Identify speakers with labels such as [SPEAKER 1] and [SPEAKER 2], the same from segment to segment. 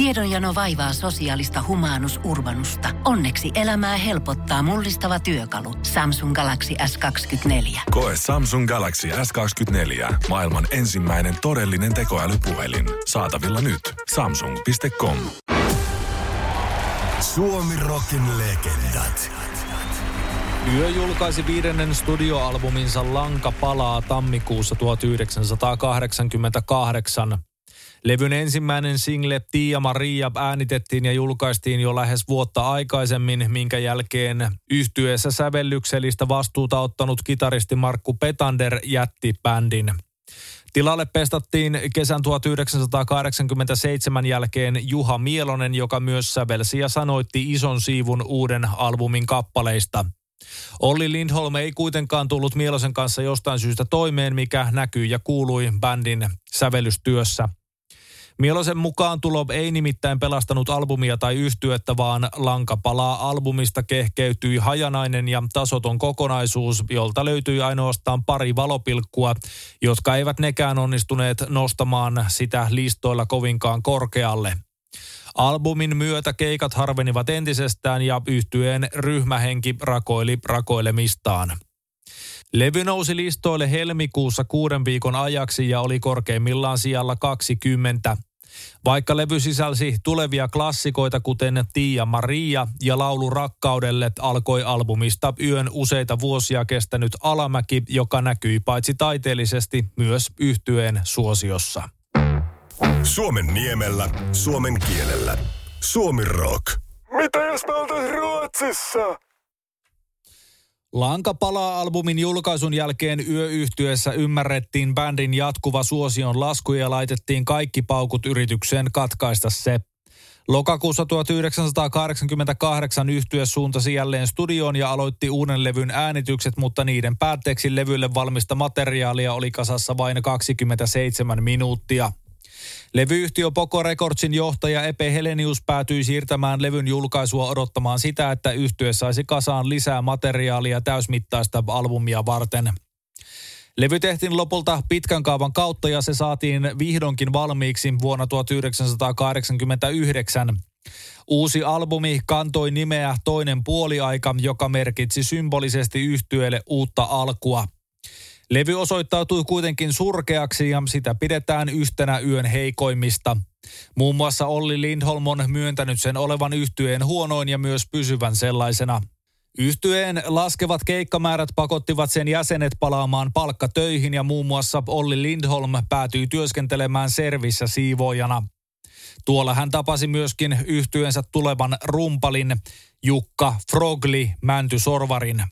[SPEAKER 1] Tiedonjano vaivaa sosiaalista humanus urbanusta. Onneksi elämää helpottaa mullistava työkalu. Samsung Galaxy S24.
[SPEAKER 2] Koe Samsung Galaxy S24. Maailman ensimmäinen todellinen tekoälypuhelin. Saatavilla nyt. Samsung.com.
[SPEAKER 3] Suomi Rockin legendat.
[SPEAKER 4] Yö julkaisi viidennen studioalbuminsa Lanka palaa tammikuussa 1988. Levyn ensimmäinen single Tia Maria äänitettiin ja julkaistiin jo lähes vuotta aikaisemmin, minkä jälkeen yhtyeessä sävellyksellistä vastuuta ottanut kitaristi Markku Petander jätti bändin. Tilalle pestattiin kesän 1987 jälkeen Juha Mielonen, joka myös sävelsi ja sanoitti ison siivun uuden albumin kappaleista – Olli Lindholm ei kuitenkaan tullut Mielosen kanssa jostain syystä toimeen, mikä näkyy ja kuului bändin sävellystyössä. Mielosen mukaan tulo ei nimittäin pelastanut albumia tai yhtyettä, vaan lanka palaa albumista kehkeytyi hajanainen ja tasoton kokonaisuus, jolta löytyi ainoastaan pari valopilkkua, jotka eivät nekään onnistuneet nostamaan sitä listoilla kovinkaan korkealle. Albumin myötä keikat harvenivat entisestään ja yhtyeen ryhmähenki rakoili rakoilemistaan. Levy nousi listoille helmikuussa kuuden viikon ajaksi ja oli korkeimmillaan sijalla 20. Vaikka levy sisälsi tulevia klassikoita kuten Tiia Maria ja laulu rakkaudelle, alkoi albumista yön useita vuosia kestänyt alamäki, joka näkyi paitsi taiteellisesti myös yhtyeen suosiossa.
[SPEAKER 3] Suomen niemellä, suomen kielellä. Suomi Rock.
[SPEAKER 5] Mitä jos me oltais Ruotsissa?
[SPEAKER 4] Lanka palaa albumin julkaisun jälkeen yöyhtyessä ymmärrettiin bändin jatkuva suosion lasku ja laitettiin kaikki paukut yritykseen katkaista se. Lokakuussa 1988 yhtye suuntasi jälleen studioon ja aloitti uuden levyn äänitykset, mutta niiden päätteeksi levylle valmista materiaalia oli kasassa vain 27 minuuttia. Levyyhtiö Poco Recordsin johtaja Epe Helenius päätyi siirtämään levyn julkaisua odottamaan sitä, että yhtye saisi kasaan lisää materiaalia täysmittaista albumia varten. Levy tehtiin lopulta pitkän kaavan kautta ja se saatiin vihdoinkin valmiiksi vuonna 1989. Uusi albumi kantoi nimeä Toinen puoliaika, joka merkitsi symbolisesti yhtyeelle uutta alkua – Levy osoittautui kuitenkin surkeaksi ja sitä pidetään yhtenä yön heikoimmista. Muun muassa Olli Lindholm on myöntänyt sen olevan yhtyeen huonoin ja myös pysyvän sellaisena. Yhtyeen laskevat keikkamäärät pakottivat sen jäsenet palaamaan palkkatöihin ja muun muassa Olli Lindholm päätyi työskentelemään servissä siivoojana. Tuolla hän tapasi myöskin yhtyensä tulevan rumpalin Jukka Frogli Mänty Sorvarin.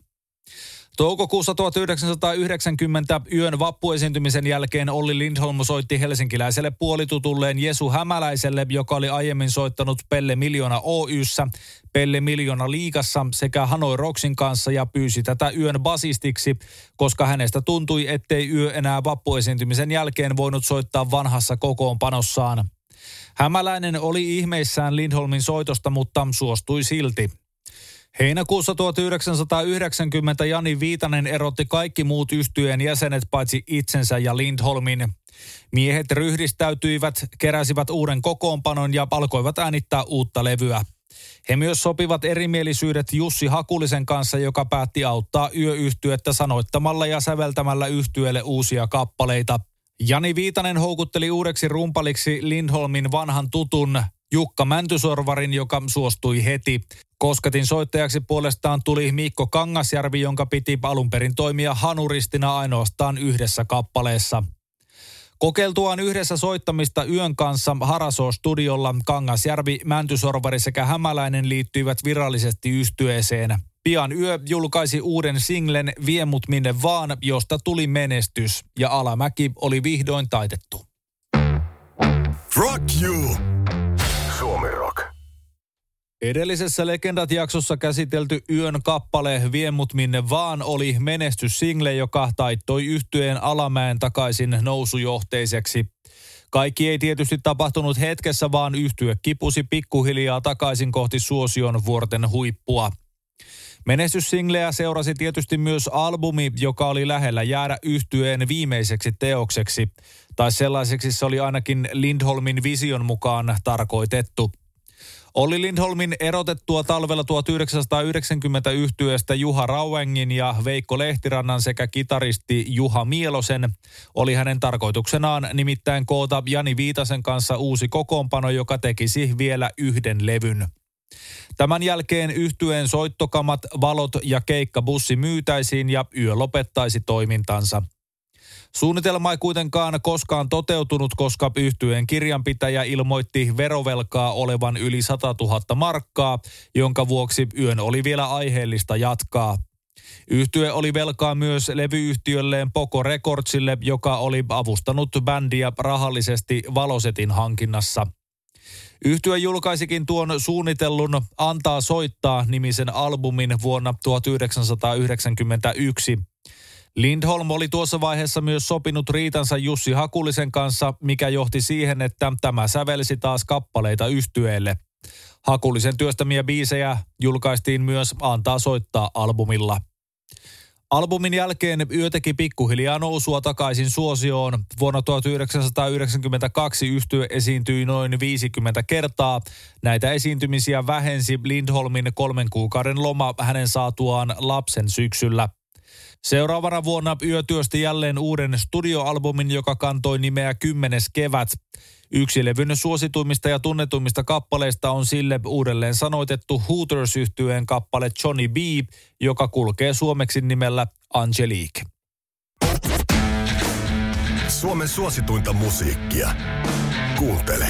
[SPEAKER 4] Toukokuussa 1990 yön vappuesiintymisen jälkeen Olli Lindholm soitti helsinkiläiselle puolitutulleen Jesu Hämäläiselle, joka oli aiemmin soittanut Pelle Miljoona Oyssä, Pelle Miljoona Liigassa sekä Hanoi Rocksin kanssa ja pyysi tätä yön basistiksi, koska hänestä tuntui, ettei yö enää vappuesiintymisen jälkeen voinut soittaa vanhassa kokoonpanossaan. Hämäläinen oli ihmeissään Lindholmin soitosta, mutta suostui silti. Heinäkuussa 1990 Jani Viitanen erotti kaikki muut yhtyeen jäsenet paitsi itsensä ja Lindholmin. Miehet ryhdistäytyivät, keräsivät uuden kokoonpanon ja alkoivat äänittää uutta levyä. He myös sopivat erimielisyydet Jussi Hakulisen kanssa, joka päätti auttaa yöyhtyettä sanoittamalla ja säveltämällä yhtyeelle uusia kappaleita. Jani Viitanen houkutteli uudeksi rumpaliksi Lindholmin vanhan tutun Jukka Mäntysorvarin, joka suostui heti. Kosketin soittajaksi puolestaan tuli Mikko Kangasjärvi, jonka piti alun perin toimia hanuristina ainoastaan yhdessä kappaleessa. Kokeiltuaan yhdessä soittamista yön kanssa Haraso-studiolla Kangasjärvi, Mäntysorvari sekä Hämäläinen liittyivät virallisesti yhtyeeseen. Pian yö julkaisi uuden singlen Viemut minne vaan, josta tuli menestys ja alamäki oli vihdoin taitettu.
[SPEAKER 3] Rock you!
[SPEAKER 4] Edellisessä Legendat-jaksossa käsitelty yön kappale Viemut minne vaan oli menestyssingle, joka taittoi yhtyeen alamäen takaisin nousujohteiseksi. Kaikki ei tietysti tapahtunut hetkessä, vaan yhtye kipusi pikkuhiljaa takaisin kohti suosion vuorten huippua. Menestyssingleä seurasi tietysti myös albumi, joka oli lähellä jäädä yhtyeen viimeiseksi teokseksi, tai sellaiseksi se oli ainakin Lindholmin vision mukaan tarkoitettu. Olli Lindholmin erotettua talvella 1990 yhtyeestä Juha Rauengin ja Veikko Lehtirannan sekä kitaristi Juha Mielosen oli hänen tarkoituksenaan nimittäin koota Jani Viitasen kanssa uusi kokoonpano, joka tekisi vielä yhden levyn. Tämän jälkeen yhtyeen soittokamat, valot ja keikkabussi myytäisiin ja yö lopettaisi toimintansa – Suunnitelma ei kuitenkaan koskaan toteutunut, koska yhtyeen kirjanpitäjä ilmoitti verovelkaa olevan yli 100 000 markkaa, jonka vuoksi yön oli vielä aiheellista jatkaa. Yhtye oli velkaa myös levyyhtiölleen Poco Recordsille, joka oli avustanut bändiä rahallisesti Valosetin hankinnassa. Yhtye julkaisikin tuon suunnitellun Antaa soittaa nimisen albumin vuonna 1991. Lindholm oli tuossa vaiheessa myös sopinut riitansa Jussi Hakulisen kanssa, mikä johti siihen, että tämä sävelsi taas kappaleita yhtyeelle. Hakulisen työstämiä biisejä julkaistiin myös Antaa soittaa albumilla. Albumin jälkeen yö teki pikkuhiljaa nousua takaisin suosioon. Vuonna 1992 yhtye esiintyi noin 50 kertaa. Näitä esiintymisiä vähensi Lindholmin kolmen kuukauden loma hänen saatuaan lapsen syksyllä. Seuraavana vuonna yö työsti jälleen uuden studioalbumin, joka kantoi nimeä Kymmenes kevät. Yksi levyn suosituimmista ja tunnetuimmista kappaleista on sille uudelleen sanoitettu hooters yhtyeen kappale Johnny B, joka kulkee suomeksi nimellä Angelique.
[SPEAKER 3] Suomen suosituinta musiikkia. Kuuntele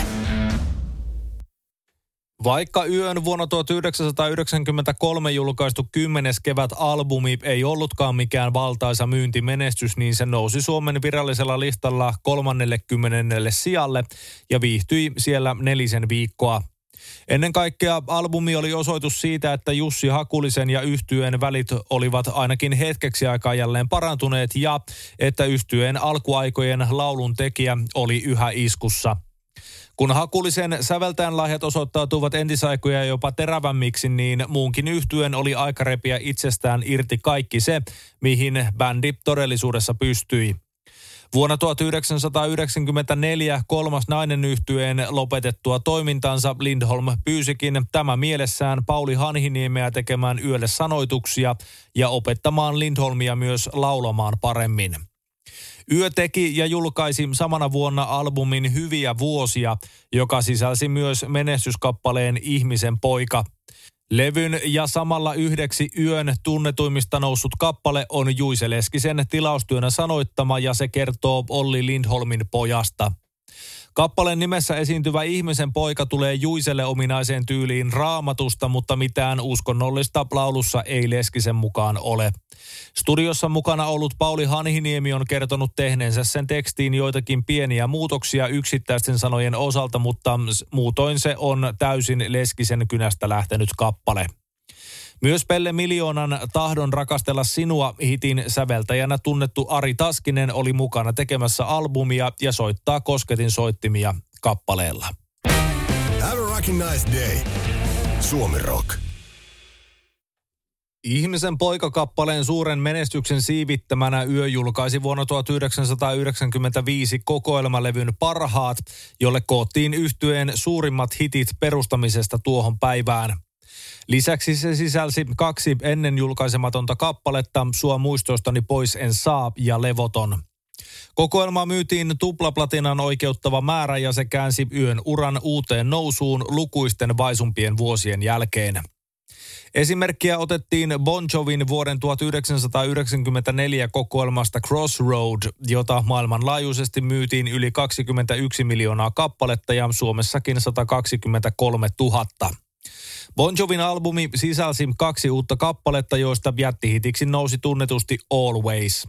[SPEAKER 4] vaikka yön vuonna 1993 julkaistu 10. kevät albumi ei ollutkaan mikään valtaisa myyntimenestys, niin se nousi Suomen virallisella listalla 30. sijalle ja viihtyi siellä nelisen viikkoa. Ennen kaikkea albumi oli osoitus siitä, että Jussi Hakulisen ja yhtyeen välit olivat ainakin hetkeksi aikaa jälleen parantuneet ja että yhtyeen alkuaikojen laulun tekijä oli yhä iskussa – kun Hakulisen säveltäjän lahjat osoittautuvat entisaikoja jopa terävämmiksi, niin muunkin yhtyen oli aika repiä itsestään irti kaikki se, mihin bändi todellisuudessa pystyi. Vuonna 1994 kolmas nainen yhtyeen lopetettua toimintansa Lindholm pyysikin tämä mielessään Pauli Hanhiniemeä tekemään yölle sanoituksia ja opettamaan Lindholmia myös laulamaan paremmin. Yö teki ja julkaisi samana vuonna albumin Hyviä vuosia, joka sisälsi myös menestyskappaleen Ihmisen poika. Levyn ja samalla yhdeksi yön tunnetuimmista noussut kappale on Juise Leskisen tilaustyönä sanoittama ja se kertoo Olli Lindholmin pojasta. Kappaleen nimessä esiintyvä ihmisen poika tulee Juiselle ominaiseen tyyliin raamatusta, mutta mitään uskonnollista laulussa ei Leskisen mukaan ole. Studiossa mukana ollut Pauli Hanhiniemi on kertonut tehneensä sen tekstiin joitakin pieniä muutoksia yksittäisten sanojen osalta, mutta muutoin se on täysin Leskisen kynästä lähtenyt kappale. Myös Pelle Miljoonan Tahdon rakastella sinua hitin säveltäjänä tunnettu Ari Taskinen oli mukana tekemässä albumia ja soittaa kosketin soittimia kappaleella.
[SPEAKER 3] Have a nice day. Suomi Rock.
[SPEAKER 4] Ihmisen poikakappaleen suuren menestyksen siivittämänä yö julkaisi vuonna 1995 kokoelmalevyn Parhaat, jolle koottiin yhtyeen suurimmat hitit perustamisesta tuohon päivään. Lisäksi se sisälsi kaksi ennen julkaisematonta kappaletta, Sua muistoistani pois en saa ja Levoton. Kokoelma myytiin tuplaplatinan oikeuttava määrä ja se käänsi yön uran uuteen nousuun lukuisten vaisumpien vuosien jälkeen. Esimerkkiä otettiin Bon Jovin vuoden 1994 kokoelmasta Crossroad, jota maailmanlaajuisesti myytiin yli 21 miljoonaa kappaletta ja Suomessakin 123 000. Bon Jovin albumi sisälsi kaksi uutta kappaletta, joista jättihitiksi nousi tunnetusti Always.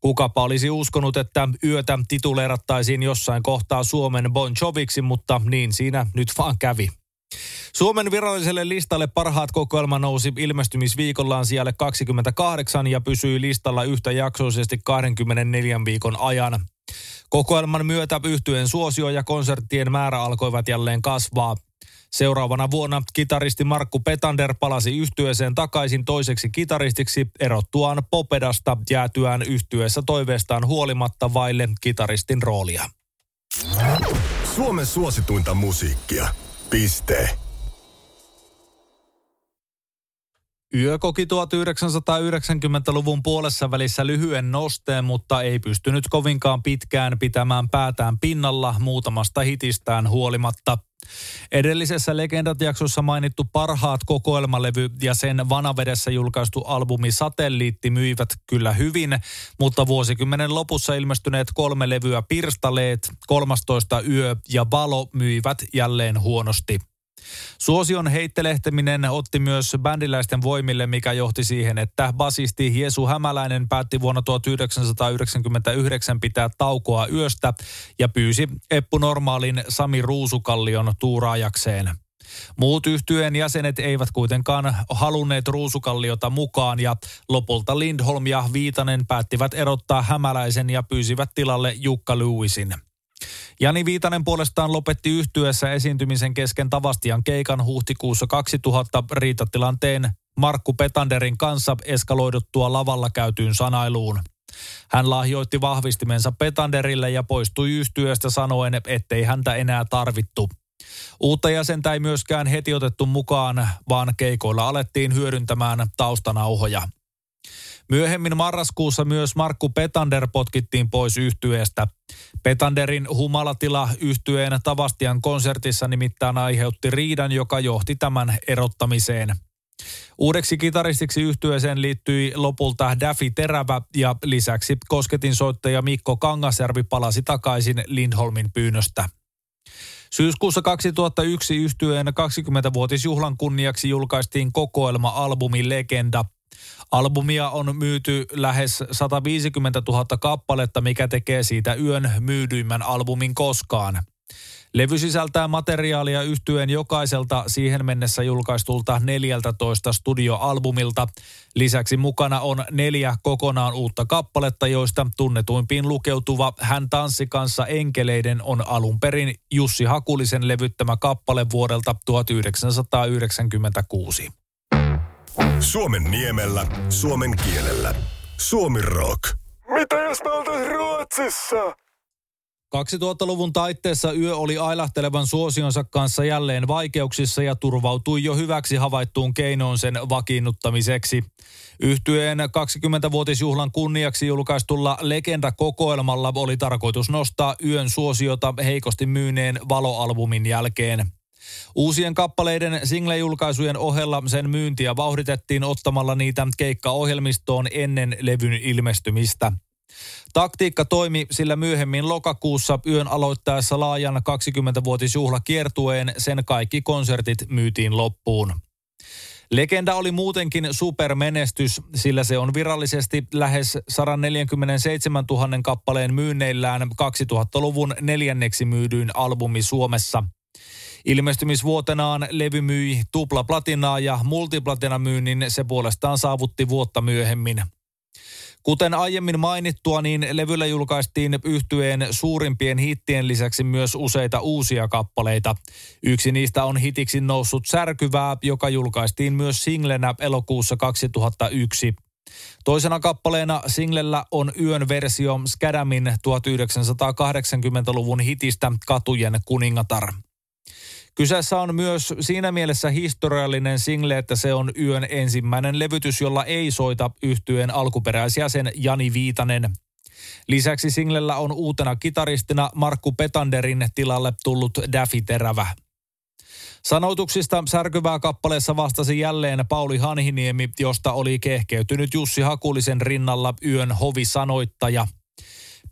[SPEAKER 4] Kukapa olisi uskonut, että yötä tituleerattaisiin jossain kohtaa Suomen Bon Joviksi, mutta niin siinä nyt vaan kävi. Suomen viralliselle listalle parhaat kokoelma nousi ilmestymisviikollaan sijalle 28 ja pysyi listalla yhtä jaksoisesti 24 viikon ajan. Kokoelman myötä yhtyen suosio ja konserttien määrä alkoivat jälleen kasvaa. Seuraavana vuonna kitaristi Markku Petander palasi yhtyeeseen takaisin toiseksi kitaristiksi erottuaan Popedasta jäätyään yhtyeessä toiveestaan huolimatta vaille kitaristin roolia.
[SPEAKER 3] Suomen suosituinta musiikkia. Piste.
[SPEAKER 4] Yö koki 1990-luvun puolessa välissä lyhyen nosteen, mutta ei pystynyt kovinkaan pitkään pitämään päätään pinnalla muutamasta hitistään huolimatta. Edellisessä Legendat-jaksossa mainittu parhaat kokoelmalevy ja sen vanavedessä julkaistu albumi Satelliitti myivät kyllä hyvin, mutta vuosikymmenen lopussa ilmestyneet kolme levyä Pirstaleet, 13 Yö ja Valo myivät jälleen huonosti. Suosion heittelehteminen otti myös bändiläisten voimille, mikä johti siihen, että basisti Jesu Hämäläinen päätti vuonna 1999 pitää taukoa yöstä ja pyysi Eppu Normaalin Sami Ruusukallion tuuraajakseen. Muut yhtyeen jäsenet eivät kuitenkaan halunneet Ruusukalliota mukaan ja lopulta Lindholm ja Viitanen päättivät erottaa Hämäläisen ja pyysivät tilalle Jukka Lewisin. Jani Viitanen puolestaan lopetti yhtyessä esiintymisen kesken Tavastian keikan huhtikuussa 2000 riitatilanteen Markku Petanderin kanssa eskaloiduttua lavalla käytyyn sanailuun. Hän lahjoitti vahvistimensa Petanderille ja poistui yhtyöstä sanoen, ettei häntä enää tarvittu. Uutta jäsentä ei myöskään heti otettu mukaan, vaan keikoilla alettiin hyödyntämään taustanauhoja. Myöhemmin marraskuussa myös Markku Petander potkittiin pois yhtyeestä. Petanderin humalatila yhtyeen Tavastian konsertissa nimittäin aiheutti riidan, joka johti tämän erottamiseen. Uudeksi kitaristiksi yhtyeeseen liittyi lopulta Daffy Terävä ja lisäksi kosketin soittaja Mikko Kangasjärvi palasi takaisin Lindholmin pyynnöstä. Syyskuussa 2001 yhtyeen 20-vuotisjuhlan kunniaksi julkaistiin kokoelma-albumi Legenda – Albumia on myyty lähes 150 000 kappaletta, mikä tekee siitä yön myydyimmän albumin koskaan. Levy sisältää materiaalia yhtyen jokaiselta siihen mennessä julkaistulta 14 studioalbumilta. Lisäksi mukana on neljä kokonaan uutta kappaletta, joista tunnetuimpiin lukeutuva Hän tanssi kanssa enkeleiden on alun perin Jussi Hakulisen levyttämä kappale vuodelta 1996.
[SPEAKER 3] Suomen niemellä, suomen kielellä. Suomi rock.
[SPEAKER 5] Mitä jos me oltais Ruotsissa?
[SPEAKER 4] 2000-luvun taitteessa yö oli ailahtelevan suosionsa kanssa jälleen vaikeuksissa ja turvautui jo hyväksi havaittuun keinoon sen vakiinnuttamiseksi. Yhtyeen 20-vuotisjuhlan kunniaksi julkaistulla Legenda-kokoelmalla oli tarkoitus nostaa yön suosiota heikosti myyneen valoalbumin jälkeen. Uusien kappaleiden single-julkaisujen ohella sen myyntiä vauhditettiin ottamalla niitä keikkaohjelmistoon ennen levyn ilmestymistä. Taktiikka toimi, sillä myöhemmin lokakuussa yön aloittaessa laajan 20-vuotisjuhlakiertueen sen kaikki konsertit myytiin loppuun. Legenda oli muutenkin supermenestys, sillä se on virallisesti lähes 147 000 kappaleen myynneillään 2000-luvun neljänneksi myydyin albumi Suomessa – Ilmestymisvuotenaan levy myi tuplaplatinaa ja multiplatinamyynnin se puolestaan saavutti vuotta myöhemmin. Kuten aiemmin mainittua, niin levyllä julkaistiin yhtyeen suurimpien hittien lisäksi myös useita uusia kappaleita. Yksi niistä on hitiksi noussut Särkyvää, joka julkaistiin myös singlenä elokuussa 2001. Toisena kappaleena singlellä on yön versio Skadamin 1980-luvun hitistä Katujen kuningatar. Kyseessä on myös siinä mielessä historiallinen single, että se on yön ensimmäinen levytys, jolla ei soita yhtyeen alkuperäisjäsen Jani Viitanen. Lisäksi singlellä on uutena kitaristina Markku Petanderin tilalle tullut Daffy Terävä. Sanoituksista särkyvää kappaleessa vastasi jälleen Pauli Hanhiniemi, josta oli kehkeytynyt Jussi Hakulisen rinnalla yön hovisanoittaja –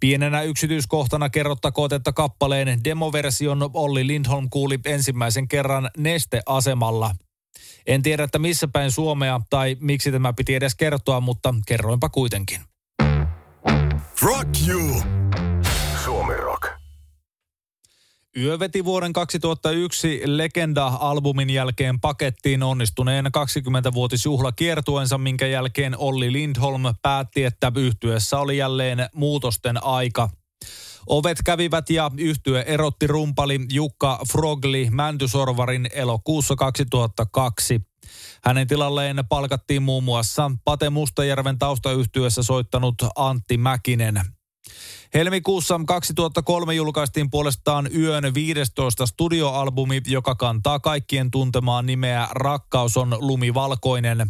[SPEAKER 4] Pienenä yksityiskohtana kerrottakoon, että kappaleen demoversion Olli Lindholm kuuli ensimmäisen kerran nesteasemalla. En tiedä, että missä päin Suomea tai miksi tämä piti edes kertoa, mutta kerroinpa kuitenkin.
[SPEAKER 3] Rock you!
[SPEAKER 4] Yö veti vuoden 2001 Legenda-albumin jälkeen pakettiin onnistuneen 20-vuotisjuhlakiertuensa, minkä jälkeen Olli Lindholm päätti, että yhtyessä oli jälleen muutosten aika. Ovet kävivät ja yhtye erotti rumpali Jukka Frogli Mäntysorvarin elokuussa 2002. Hänen tilalleen palkattiin muun muassa Pate Mustajärven taustayhtyessä soittanut Antti Mäkinen. Helmikuussa 2003 julkaistiin puolestaan Yön 15 studioalbumi, joka kantaa kaikkien tuntemaan nimeä Rakkaus on lumivalkoinen.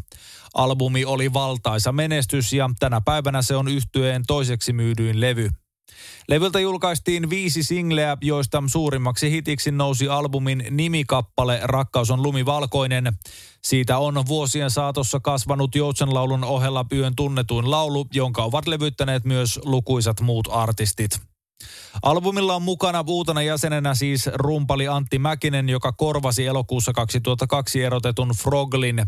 [SPEAKER 4] Albumi oli valtaisa menestys ja tänä päivänä se on yhtyeen toiseksi myydyin levy. Levyltä julkaistiin viisi singleä, joista suurimmaksi hitiksi nousi albumin nimikappale Rakkaus on lumivalkoinen. Siitä on vuosien saatossa kasvanut Joutsenlaulun ohella yön tunnetuin laulu, jonka ovat levyttäneet myös lukuisat muut artistit. Albumilla on mukana uutena jäsenenä siis rumpali Antti Mäkinen, joka korvasi elokuussa 2002 erotetun Froglin.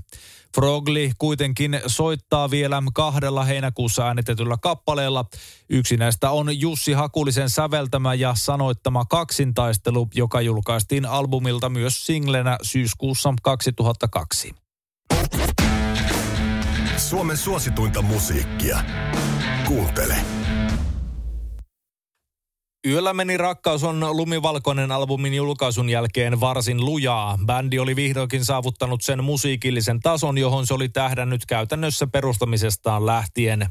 [SPEAKER 4] Frogli kuitenkin soittaa vielä kahdella heinäkuussa äänitetyllä kappaleella. Yksi näistä on Jussi Hakulisen säveltämä ja sanoittama kaksintaistelu, joka julkaistiin albumilta myös singlenä syyskuussa 2002.
[SPEAKER 3] Suomen suosituinta musiikkia. Kuuntele.
[SPEAKER 4] Yöllä meni rakkaus on lumivalkoinen albumin julkaisun jälkeen varsin lujaa. Bändi oli vihdoinkin saavuttanut sen musiikillisen tason, johon se oli tähdännyt käytännössä perustamisestaan lähtien.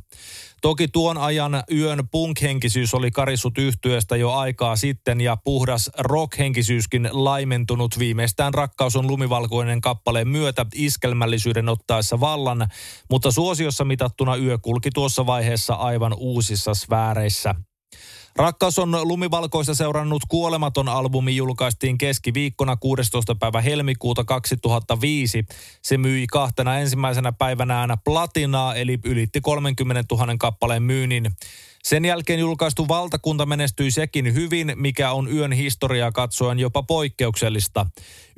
[SPEAKER 4] Toki tuon ajan yön punk-henkisyys oli karissut yhtyeestä jo aikaa sitten ja puhdas rock-henkisyyskin laimentunut viimeistään Rakkaus on lumivalkoinen kappaleen myötä iskelmällisyyden ottaessa vallan, mutta suosiossa mitattuna yö kulki tuossa vaiheessa aivan uusissa sfääreissä. Rakkaus on lumivalkoista seurannut kuolematon albumi julkaistiin keskiviikkona 16. päivä helmikuuta 2005. Se myi kahtena ensimmäisenä päivänään platinaa eli ylitti 30 000 kappaleen myynnin. Sen jälkeen julkaistu valtakunta menestyi sekin hyvin, mikä on yön historiaa katsoen jopa poikkeuksellista.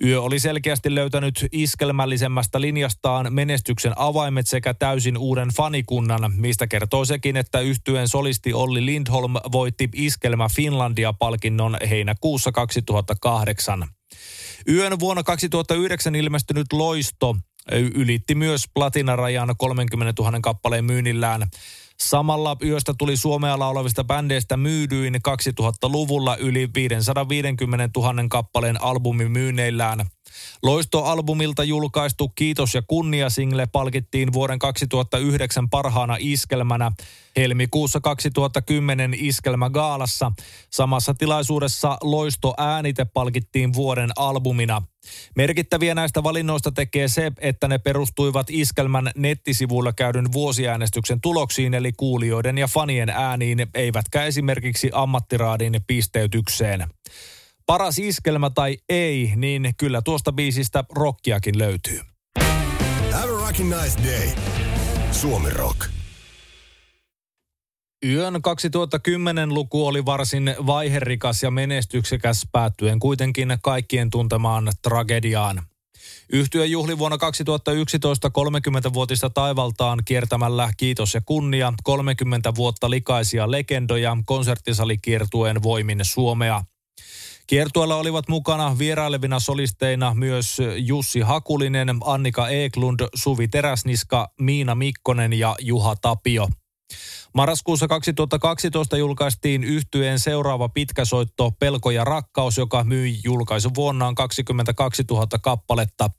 [SPEAKER 4] Yö oli selkeästi löytänyt iskelmällisemmästä linjastaan menestyksen avaimet sekä täysin uuden fanikunnan, mistä kertoo sekin, että yhtyen solisti Olli Lindholm voitti Iskelmä Finlandia-palkinnon heinäkuussa 2008. Yön vuonna 2009 ilmestynyt Loisto ylitti myös platinarajan 30 000 kappaleen myynnillään. Samalla yöstä tuli Suomea laulavista bändeistä myydyin 2000-luvulla yli 550 000 kappaleen albumimyynneillään. Loistoalbumilta julkaistu Kiitos ja kunnia single palkittiin vuoden 2009 parhaana iskelmänä helmikuussa 2010 Iskelmä Gaalassa. Samassa tilaisuudessa Loisto äänite palkittiin vuoden albumina. Merkittäviä näistä valinnoista tekee se, että ne perustuivat Iskelmän nettisivuilla käydyn vuosiäänestyksen tuloksiin, eli kuulijoiden ja fanien ääniin, eivätkä esimerkiksi ammattiraadin pisteytykseen. Paras iskelmä tai ei, niin kyllä tuosta biisistä rockiakin löytyy.
[SPEAKER 3] Have a nice day. Suomi Rock.
[SPEAKER 4] Yön 2010-luku oli varsin vaiherikas ja menestyksekäs päättyen kuitenkin kaikkien tuntemaan tragediaan. Yhtyö juhli vuonna 2011 30-vuotista taivaltaan kiertämällä Kiitos ja kunnia 30 vuotta likaisia legendoja konserttisalikiertueen voimin Suomea. Kiertueella olivat mukana vierailevina solisteina myös Jussi Hakulinen, Annika Eklund, Suvi Teräsniska, Miina Mikkonen ja Juha Tapio. Marraskuussa 2012 julkaistiin yhtyeen seuraava pitkäsoitto Pelko ja rakkaus, joka myi julkaisu vuonnaan 22 000 kappaletta.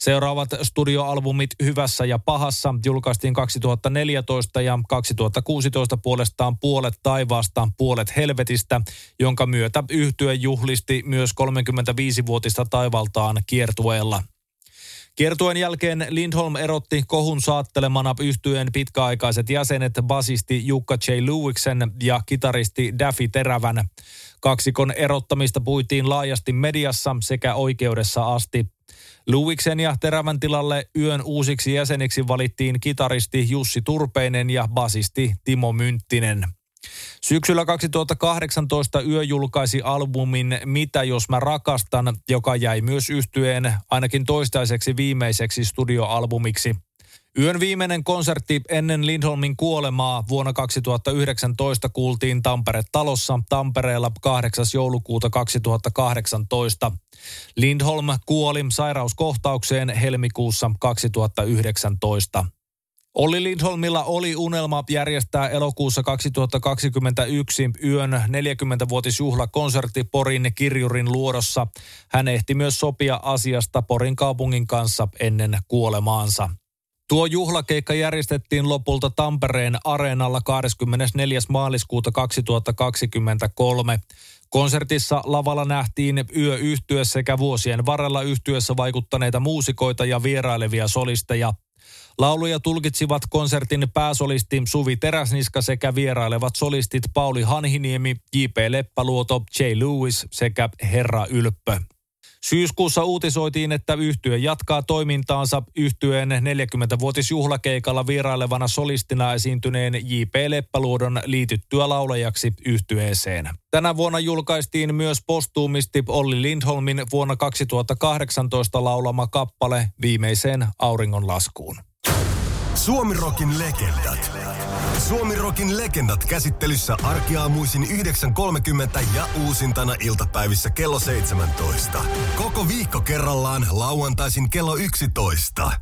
[SPEAKER 4] Seuraavat studioalbumit Hyvässä ja pahassa julkaistiin 2014 ja 2016 puolestaan Puolet taivaasta, Puolet helvetistä, jonka myötä yhtye juhlisti myös 35-vuotista taivaltaan kiertueella. Kiertuen jälkeen Lindholm erotti kohun saattelemana yhtyeen pitkäaikaiset jäsenet basisti Jukka J. Lewicksen ja kitaristi Daffy Terävän. Kaksikon erottamista puitiin laajasti mediassa sekä oikeudessa asti. Luviksen ja Terävän tilalle yön uusiksi jäseniksi valittiin kitaristi Jussi Turpeinen ja basisti Timo Mynttinen. Syksyllä 2018 Yö julkaisi albumin Mitä jos mä rakastan, joka jäi myös yhtyeen ainakin toistaiseksi viimeiseksi studioalbumiksi. Yön viimeinen konsertti ennen Lindholmin kuolemaa vuonna 2019 kuultiin Tampere-talossa Tampereella 8. joulukuuta 2018. Lindholm kuoli sairauskohtaukseen helmikuussa 2019. Olli Lindholmilla oli unelma järjestää elokuussa 2021 yön 40-vuotisjuhlakonsertti Porin kirjurin luodossa. Hän ehti myös sopia asiasta Porin kaupungin kanssa ennen kuolemaansa. Tuo juhlakeikka järjestettiin lopulta Tampereen areenalla 24. maaliskuuta 2023. Konsertissa lavalla nähtiin yöyhtyö sekä vuosien varrella yhtyössä vaikuttaneita muusikoita ja vierailevia solisteja. Lauluja tulkitsivat konsertin pääsolisti Suvi Teräsniska sekä vierailevat solistit Pauli Hanhiniemi, J.P. Leppäluoto, J. Lewis sekä Herra Ylppö. Syyskuussa uutisoitiin, että yhtye jatkaa toimintaansa yhtyeen 40-vuotisjuhlakeikalla vierailevana solistina esiintyneen J.P. Leppäluodon liityttyä laulajaksi yhtyeeseen. Tänä vuonna julkaistiin myös postuumisti Olli Lindholmin vuonna 2018 laulama kappale viimeiseen auringonlaskuun.
[SPEAKER 3] Suomirokin legendat. Suomirokin legendat käsittelyssä arkiaamuisin 9.30 ja uusintana iltapäivissä kello 17. Koko viikko kerrallaan lauantaisin kello 11.